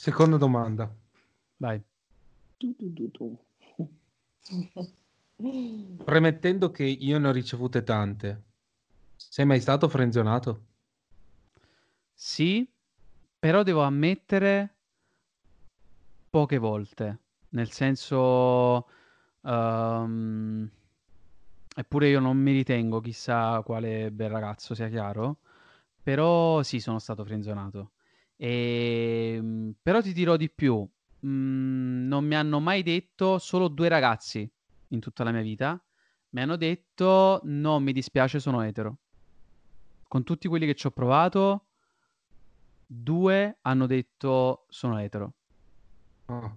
Seconda domanda. Vai. Tu, tu, tu. Premettendo che io ne ho ricevute tante, sei mai stato frenzonato? Sì, però devo ammettere poche volte. Nel senso, ehm, eppure io non mi ritengo chissà quale bel ragazzo, sia chiaro. Però sì, sono stato frenzonato. Ehm, però ti dirò di più. Mm, non mi hanno mai detto solo due ragazzi in tutta la mia vita. Mi hanno detto no, mi dispiace, sono etero. Con tutti quelli che ci ho provato, due hanno detto sono etero. Ah.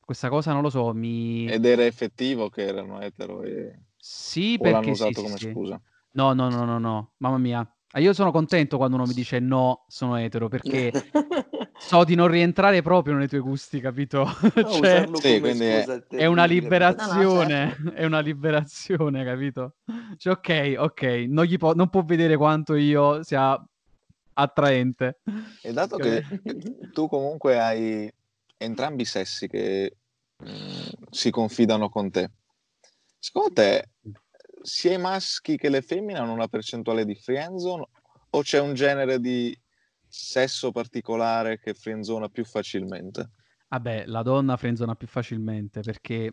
Questa cosa non lo so, mi... Ed era effettivo che erano etero e... Sì, o perché sì, usato sì, come sì. scusa? No, no, no, no, no, mamma mia. Io sono contento quando uno mi dice no, sono etero, perché so di non rientrare proprio nei tuoi gusti, capito? No, Cioè, Sì, è- è una liberazione, No, no, è una liberazione, capito? Cioè, ok, ok, non, gli può, non può vedere quanto io sia attraente. E dato che tu comunque hai entrambi i sessi che mm, si confidano con te, secondo te sia i maschi che le femmine hanno una percentuale di friendzone o c'è un genere di sesso particolare che friendzona più facilmente? Vabbè, la donna frenzona più facilmente perché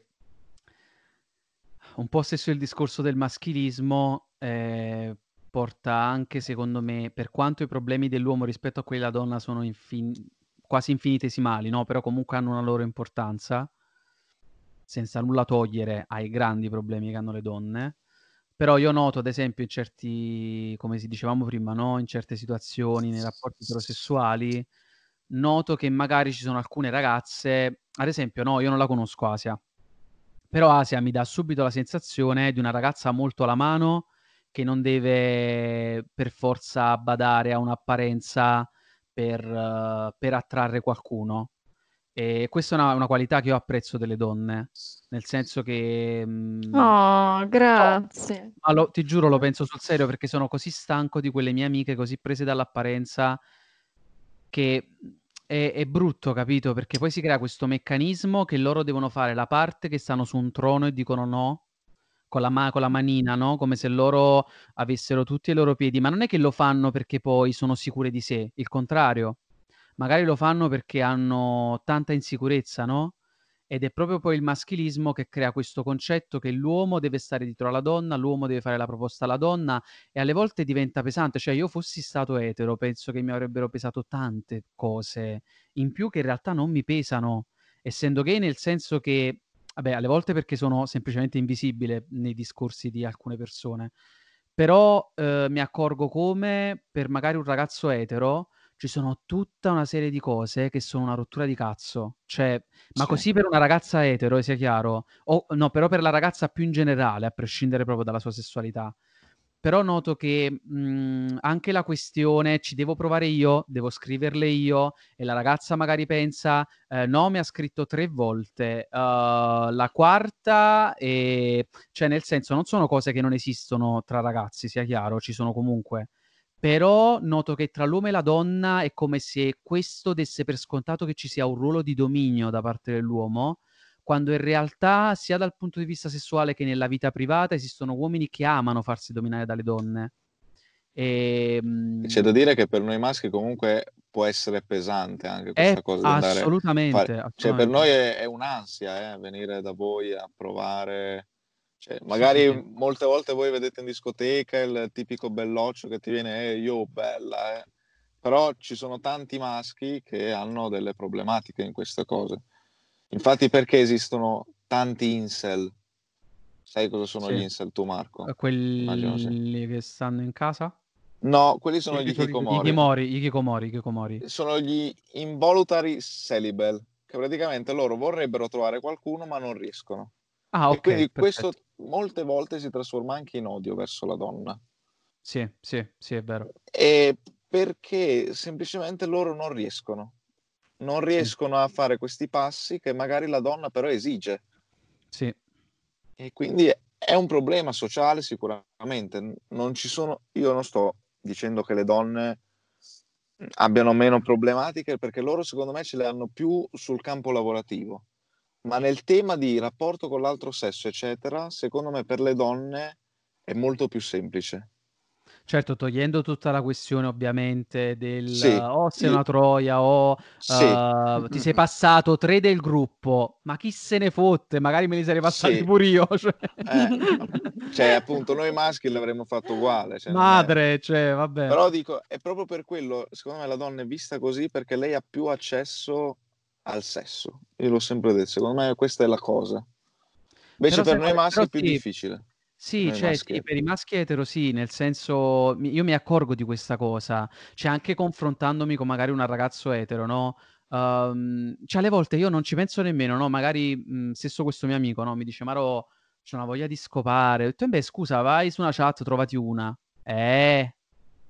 un po' stesso il discorso del maschilismo eh, porta anche, secondo me, per quanto i problemi dell'uomo rispetto a quelli della donna sono infin- quasi infinitesimali, no? Però comunque hanno una loro importanza, senza nulla togliere ai grandi problemi che hanno le donne. Però io noto, ad esempio, in certi, come si dicevamo prima, no? In certe situazioni, nei rapporti eterosessuali, noto che magari ci sono alcune ragazze, ad esempio, no, io non la conosco Asia, però Asia mi dà subito la sensazione di una ragazza molto alla mano che non deve per forza badare a un'apparenza per, eh, per attrarre qualcuno. E questa è una, una qualità che io apprezzo delle donne, nel senso che... mm, Oh, grazie. ma lo- ti giuro, lo penso sul serio perché sono così stanco di quelle mie amiche così prese dall'apparenza che è, è brutto, capito? Perché poi si crea questo meccanismo che loro devono fare la parte che stanno su un trono e dicono no. Con la, ma- con la manina, no? Come se loro avessero tutti i loro piedi, ma non è che lo fanno perché poi sono sicure di sé, il contrario, magari lo fanno perché hanno tanta insicurezza, no? Ed è proprio poi il maschilismo che crea questo concetto che l'uomo deve stare dietro alla donna, l'uomo deve fare la proposta alla donna e alle volte diventa pesante. Cioè, io fossi stato etero, penso che mi avrebbero pesato tante cose in più che in realtà non mi pesano, essendo gay nel senso che, vabbè, alle volte perché sono semplicemente invisibile nei discorsi di alcune persone, però eh, mi accorgo come per magari un ragazzo etero ci sono tutta una serie di cose che sono una rottura di cazzo. Cioè, ma Sì. così per una ragazza etero, sia chiaro, o no, però per la ragazza più in generale, a prescindere proprio dalla sua sessualità. Però noto che mh, anche la questione ci devo provare io, devo scriverle io, e la ragazza magari pensa, eh, no, mi ha scritto tre volte, eh, la quarta, e... cioè nel senso non sono cose che non esistono tra ragazzi, sia chiaro, ci sono comunque. Però noto che tra l'uomo e la donna è come se questo desse per scontato che ci sia un ruolo di dominio da parte dell'uomo, quando in realtà sia dal punto di vista sessuale che nella vita privata esistono uomini che amano farsi dominare dalle donne. E, mm, C'è da dire che per noi maschi comunque può essere pesante anche questa è cosa andare assolutamente, fare- Cioè, per assolutamente. noi è, è un'ansia eh, venire da voi a provare. Cioè, magari sì, molte volte voi vedete in discoteca il tipico belloccio che ti viene, eh, io bella, eh. Però ci sono tanti maschi che hanno delle problematiche in queste cose. Infatti, perché esistono tanti incel? Sai cosa sono Sì. gli incel tu, Marco? Eh, Quelli Immagino sì. che stanno in casa? No, quelli sono gli hikikomori. Kikomori, i Kikomori, i Kikomori. sono gli involuntary celibate, che praticamente loro vorrebbero trovare qualcuno ma non riescono. Ah, e ok, quindi questo perfetto. molte volte si trasforma anche in odio verso la donna. Sì, sì, sì, è vero. E perché semplicemente loro non riescono. Non riescono a fare questi passi che magari la donna però esige. Sì, E quindi è un problema sociale sicuramente. Non ci sono, io non sto dicendo che le donne abbiano meno problematiche perché loro secondo me ce le hanno più sul campo lavorativo. Ma nel tema di rapporto con l'altro sesso, eccetera, secondo me per le donne è molto più semplice. Certo, togliendo tutta la questione ovviamente del Sì, o sei una troia o Sì. eh, ti sei passato tre del gruppo, ma chi se ne fotte? Magari me li sarei passati Sì. pure io. Cioè. Eh, cioè, appunto, noi maschi l'avremmo fatto uguale. cioè, non è- Madre, cioè, vabbè. Però dico, è proprio per quello, secondo me la donna è vista così perché lei ha più accesso al sesso. Io l'ho sempre detto, secondo me questa è la cosa. Invece Però per noi maschi è più sì. difficile. Sì, cioè, sì, per i maschi etero sì, nel senso, io mi accorgo di questa cosa, cioè anche confrontandomi con magari un ragazzo etero, no? Ehm, cioè alle volte io non ci penso nemmeno, no? Magari, mh, stesso questo mio amico, no? Mi dice, Maro, c'ho una voglia di scopare. Ho detto, "Eh beh, scusa, vai su una chat, trovati una. Eh,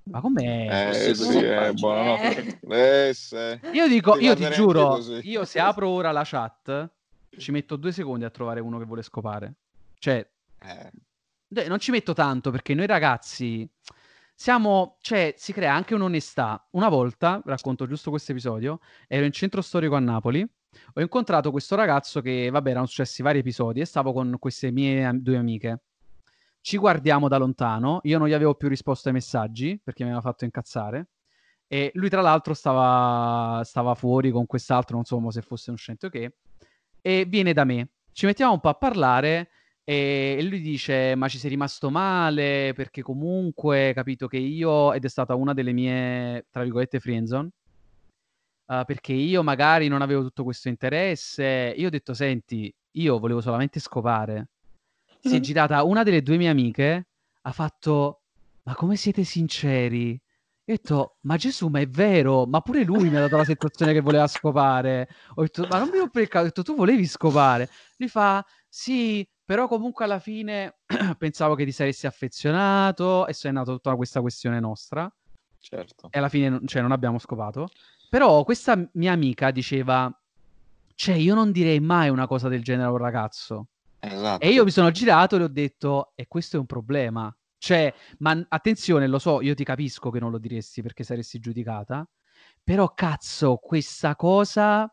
ma com'è? Eh Sì, eh, buonanotte. Eh, sì. Io dico, Ti io ti giuro, io se apro ora la chat, ci metto due secondi a trovare uno che vuole scopare. Cioè, Eh, non ci metto tanto perché noi ragazzi siamo, cioè, si crea anche un'onestà. Una volta, racconto giusto questo episodio, ero in centro storico a Napoli, ho incontrato questo ragazzo che, vabbè, erano successi vari episodi e stavo con queste mie am- due amiche. Ci guardiamo da lontano, io non gli avevo più risposto ai messaggi perché mi aveva fatto incazzare. E lui, tra l'altro, stava, stava fuori con quest'altro, non so se fosse un scento che. E viene da me. Ci mettiamo un po' a parlare e, e lui dice: Ma ci sei rimasto male? Perché comunque, capito che io, ed è stata una delle mie, tra virgolette, friendzone. eh, perché io magari non avevo tutto questo interesse. Io ho detto: Senti, io volevo solamente scopare. Si è girata una delle due mie amiche, ha fatto: Ma come siete sinceri? Ho detto, ma Gesù, ma è vero, ma pure lui mi ha dato la sensazione che voleva scopare. Ho detto, ma non mi rompere il cazzo, ho detto, tu volevi scopare. Lui fa, sì, però comunque alla fine pensavo che ti saresti affezionato e se è nata tutta questa questione nostra certo. e alla fine non- cioè, non abbiamo scopato. Però questa mia amica diceva, cioè io non direi mai una cosa del genere a un ragazzo. Esatto. E io mi sono girato e le ho detto, e questo è un problema. Cioè, ma attenzione, lo so, io ti capisco che non lo diresti perché saresti giudicata, però cazzo, questa cosa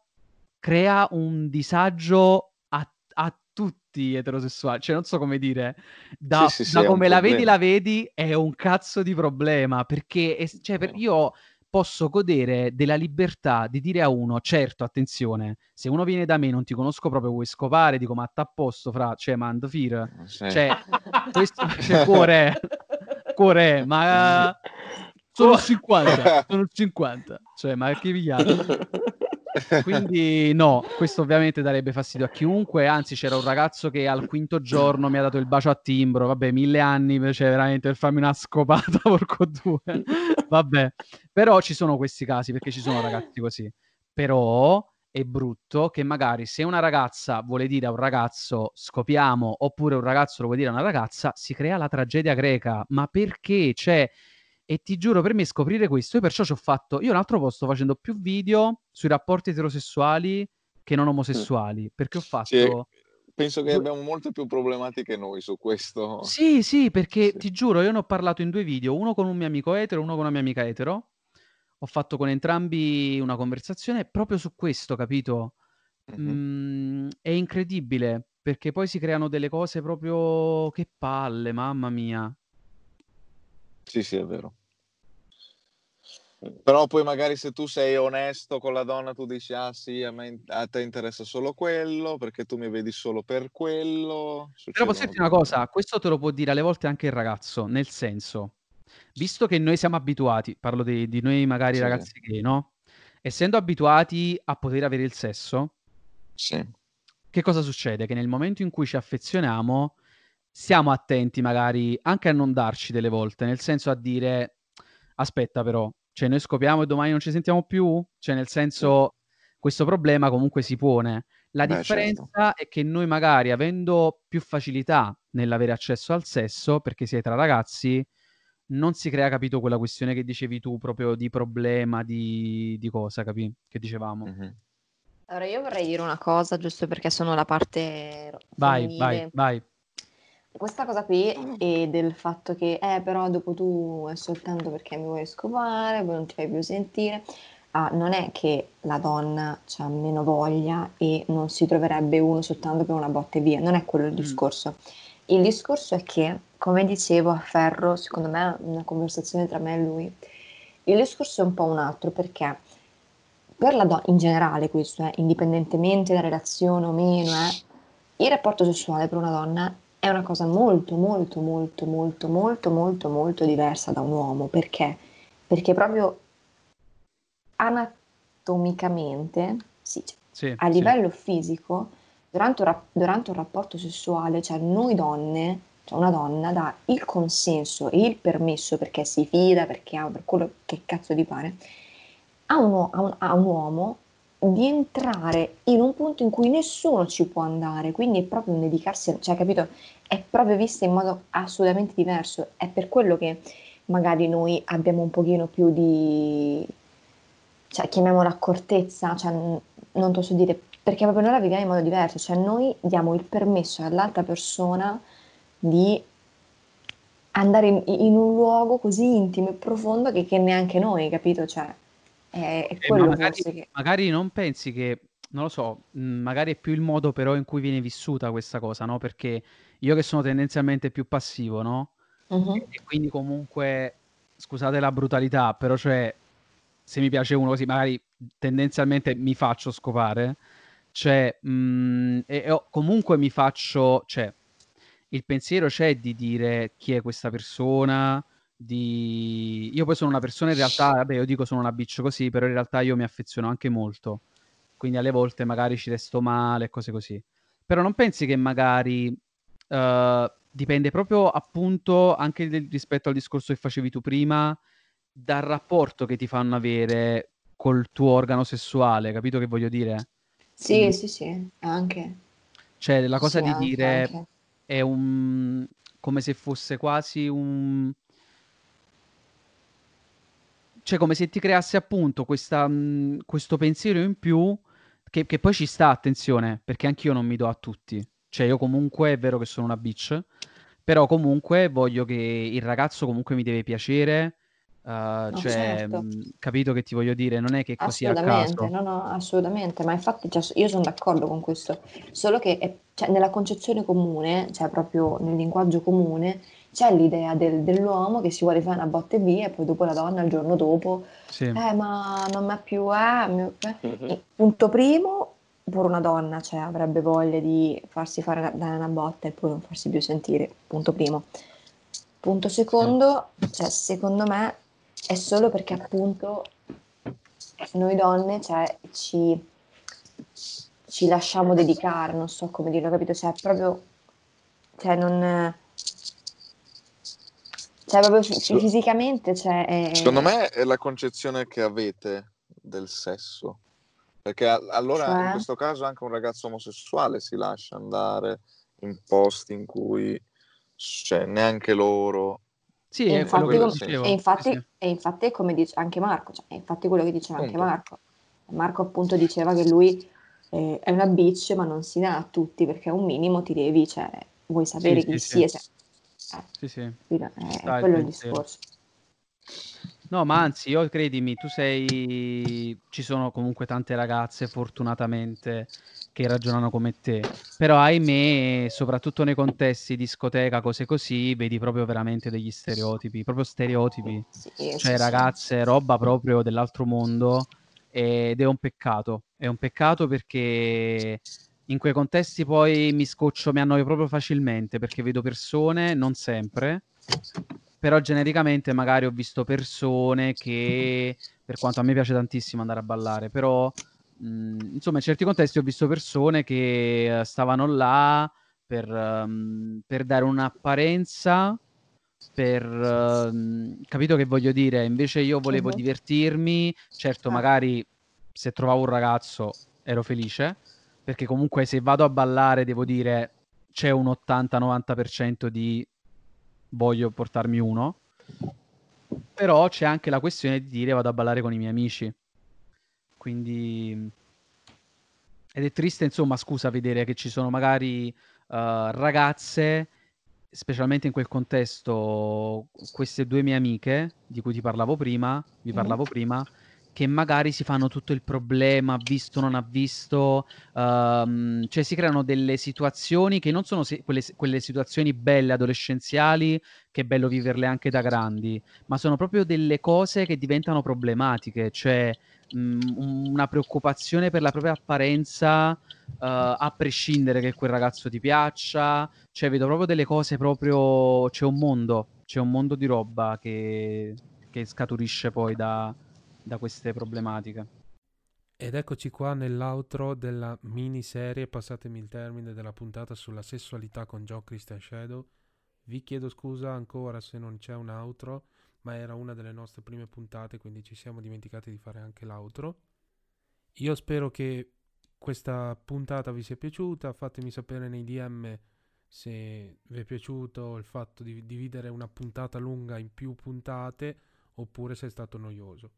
crea un disagio a, a tutti gli eterosessuali. Cioè, non so come dire, da, Sì, sì, da come la vedi, problema. la vedi, è un cazzo di problema, perché è- cioè, per- io posso godere della libertà di dire a uno, certo, attenzione, se uno viene da me, non ti conosco proprio, vuoi scopare, dico, ma t'à posto, fra, cioè, mando fir. Sì. Cioè, questo, cioè, cuore, cuore, ma sono 50, sono 50, cioè, ma che pigliato? Quindi no, questo ovviamente darebbe fastidio a chiunque, anzi c'era un ragazzo che al quinto giorno mi ha dato il bacio a timbro, vabbè, mille anni, cioè veramente per farmi una scopata, porco due, vabbè. Però ci sono questi casi, perché ci sono ragazzi così. Però è brutto che magari se una ragazza vuole dire a un ragazzo scopiamo, oppure un ragazzo lo vuole dire a una ragazza, si crea la tragedia greca. Ma perché? Cioè, e ti giuro, per me scoprire questo, io perciò ci ho fatto, io un altro posto sto facendo più video sui rapporti eterosessuali che non omosessuali, perché ho fatto... Sì, penso che abbiamo molte più problematiche noi su questo. Sì, sì, perché Sì. ti giuro, io ne ho parlato in due video, uno con un mio amico etero, uno con una mia amica etero. Ho fatto con entrambi una conversazione proprio su questo, capito? Mhm. Mm, è incredibile, perché poi si creano delle cose proprio... Che palle, mamma mia. Sì, sì, è vero. Però poi magari se tu sei onesto con la donna, tu dici, ah sì, a, me, a te interessa solo quello, perché tu mi vedi solo per quello. Però Succedono posso dirti una cosa, questo te lo può dire alle volte anche il ragazzo, nel senso, visto che noi siamo abituati, parlo di, di noi magari Sì. ragazzi gay, no? Essendo abituati a poter avere il sesso, Sì, che cosa succede? Che nel momento in cui ci affezioniamo, siamo attenti magari anche a non darci delle volte, nel senso a dire, aspetta però, cioè noi scopriamo e domani non ci sentiamo più? Cioè nel senso, questo problema comunque si pone. La Beh, differenza certo. è che noi magari avendo più facilità nell'avere accesso al sesso, perché si è tra ragazzi, non si crea, capito, quella questione che dicevi tu, proprio di problema, di, di cosa, capì? Che dicevamo. Mhm. Allora io vorrei dire una cosa, giusto perché sono la parte Vai, femminile. vai, vai. Questa cosa qui e del fatto che, eh, però dopo tu è soltanto perché mi vuoi scopare, poi non ti fai più sentire. Ah, non è che la donna ha meno voglia e non si troverebbe uno soltanto per una botta e via, non è quello il Mm. discorso. Il discorso è che, come dicevo a Ferro, secondo me è una conversazione tra me e lui, il discorso è un po' un altro perché per la donna, in generale questo, eh, indipendentemente da relazione o meno, eh, il rapporto sessuale per una donna è una cosa molto, molto, molto, molto, molto, molto, molto diversa da un uomo. Perché? Perché proprio anatomicamente, sì, cioè, Sì, a sì. livello fisico, durante un, rap- durante un rapporto sessuale, cioè noi donne, cioè una donna dà il consenso e il permesso perché si fida, perché ha per quello che cazzo di pare, a un, a un- a un uomo di entrare in un punto in cui nessuno ci può andare, quindi è proprio un dedicarsi, cioè capito? È proprio vista in modo assolutamente diverso, è per quello che magari noi abbiamo un pochino più di, cioè chiamiamola accortezza, cioè, non posso dire, perché proprio noi la viviamo in modo diverso, cioè noi diamo il permesso all'altra persona di andare in, in un luogo così intimo e profondo che, che neanche noi, capito? Cioè, è, è Eh, ma quello magari, che... magari non pensi che, non lo so, mh, magari è più il modo però in cui viene vissuta questa cosa, no? Perché io che sono tendenzialmente più passivo, no? Mhm. E quindi comunque, scusate la brutalità, però cioè, se mi piace uno così, magari tendenzialmente mi faccio scopare, cioè, mh, e, e ho- comunque mi faccio, cioè, il pensiero c'è di dire chi è questa persona, di... Io poi sono una persona in realtà, vabbè, io dico sono una bitch così, però in realtà io mi affeziono anche molto, quindi alle volte magari ci resto male, cose così. Però non pensi che magari eh, dipende proprio appunto anche del- rispetto al discorso che facevi tu prima, dal rapporto che ti fanno avere col tuo organo sessuale, capito che voglio dire? Sì, Mm. sì, sì, anche. Cioè, la cosa Sì, di anche, dire anche. è un... come se fosse quasi un... Cioè, come se ti creasse appunto questa, mh, questo pensiero in più, che, che poi ci sta, attenzione, perché anch'io non mi do a tutti. Cioè, io comunque è vero che sono una bitch, però comunque voglio che il ragazzo comunque mi deve piacere, uh, No, cioè, certo. mh, capito che ti voglio dire? Non è che così a caso. no, no, assolutamente, ma infatti cioè, io sono d'accordo con questo, solo che è- cioè, nella concezione comune, cioè proprio nel linguaggio comune, c'è l'idea del- dell'uomo che si vuole fare una botta e via e poi dopo la donna il giorno dopo, Sì, eh ma non mi più, eh, mi- eh. Mhm. Punto primo, pure una donna cioè, avrebbe voglia di farsi fare una, dare una botta e poi non farsi più sentire, punto primo. Punto secondo, cioè, secondo me è solo perché appunto noi donne cioè, ci, ci lasciamo dedicare, non so come dirlo, capito? Cioè, proprio, cioè, non... Cioè, proprio Seco- fisicamente, cioè, è- Secondo me è la concezione che avete del sesso. Perché a- allora in Cioè? questo caso anche un ragazzo omosessuale si lascia andare in posti in cui cioè, neanche loro. sì, E è quello che infatti, quello dicevo. e infatti, sì. e infatti è come dice anche Marco, cioè, è infatti quello che diceva anche. Marco. Marco appunto diceva che lui eh, è una bitch, ma non si dà a tutti perché un minimo ti devi, cioè, vuoi sapere Sì, chi sì, sia. sì. cioè, Sì, sì. quindi Ci è, sta è il quello discorso. No, ma anzi, io credimi, tu sei... Ci sono comunque tante ragazze, fortunatamente, che ragionano come te. Però, ahimè, soprattutto nei contesti discoteca, cose così, vedi proprio veramente degli stereotipi, proprio stereotipi. Sì, Cioè, sì. ragazze, roba proprio dell'altro mondo. Ed è un peccato. È un peccato perché in quei contesti poi mi scoccio, mi annoio proprio facilmente, perché vedo persone, non sempre, però genericamente magari ho visto persone che, per quanto a me piace tantissimo andare a ballare, però mh, insomma in certi contesti ho visto persone che eh, stavano là per, ehm, per dare un'apparenza, per... ehm, capito che voglio dire? Invece io volevo divertirmi, certo Ah. magari se trovavo un ragazzo ero felice, perché comunque se vado a ballare devo dire c'è un 80-90% di voglio portarmi uno, però c'è anche la questione di dire vado a ballare con i miei amici. Quindi ed è triste, insomma, scusa, vedere che ci sono magari eh, ragazze specialmente in quel contesto, queste due mie amiche di cui ti parlavo prima, vi parlavo prima, che magari si fanno tutto il problema, visto, non ha visto, ehm, cioè si creano delle situazioni che non sono se- quelle, quelle situazioni belle adolescenziali, che è bello viverle anche da grandi, ma sono proprio delle cose che diventano problematiche, cioè mh, una preoccupazione per la propria apparenza, eh, a prescindere che quel ragazzo ti piaccia, cioè vedo proprio delle cose proprio, c'è un mondo, c'è un mondo di roba che, che scaturisce poi da, da queste problematiche. Ed eccoci qua nell'outro della miniserie, passatemi il termine, della puntata sulla sessualità con Joe Christian Shadow. Vi chiedo scusa ancora se non c'è un outro, ma era una delle nostre prime puntate, quindi ci siamo dimenticati di fare anche l'outro. Io spero che questa puntata vi sia piaciuta, fatemi sapere nei DM se vi è piaciuto il fatto di dividere una puntata lunga in più puntate oppure se è stato noioso.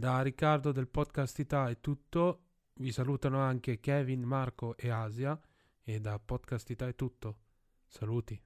Da Riccardo del podcast Ita è tutto, vi salutano anche Kevin, Marco e Asia e da podcast Ita è tutto. Saluti.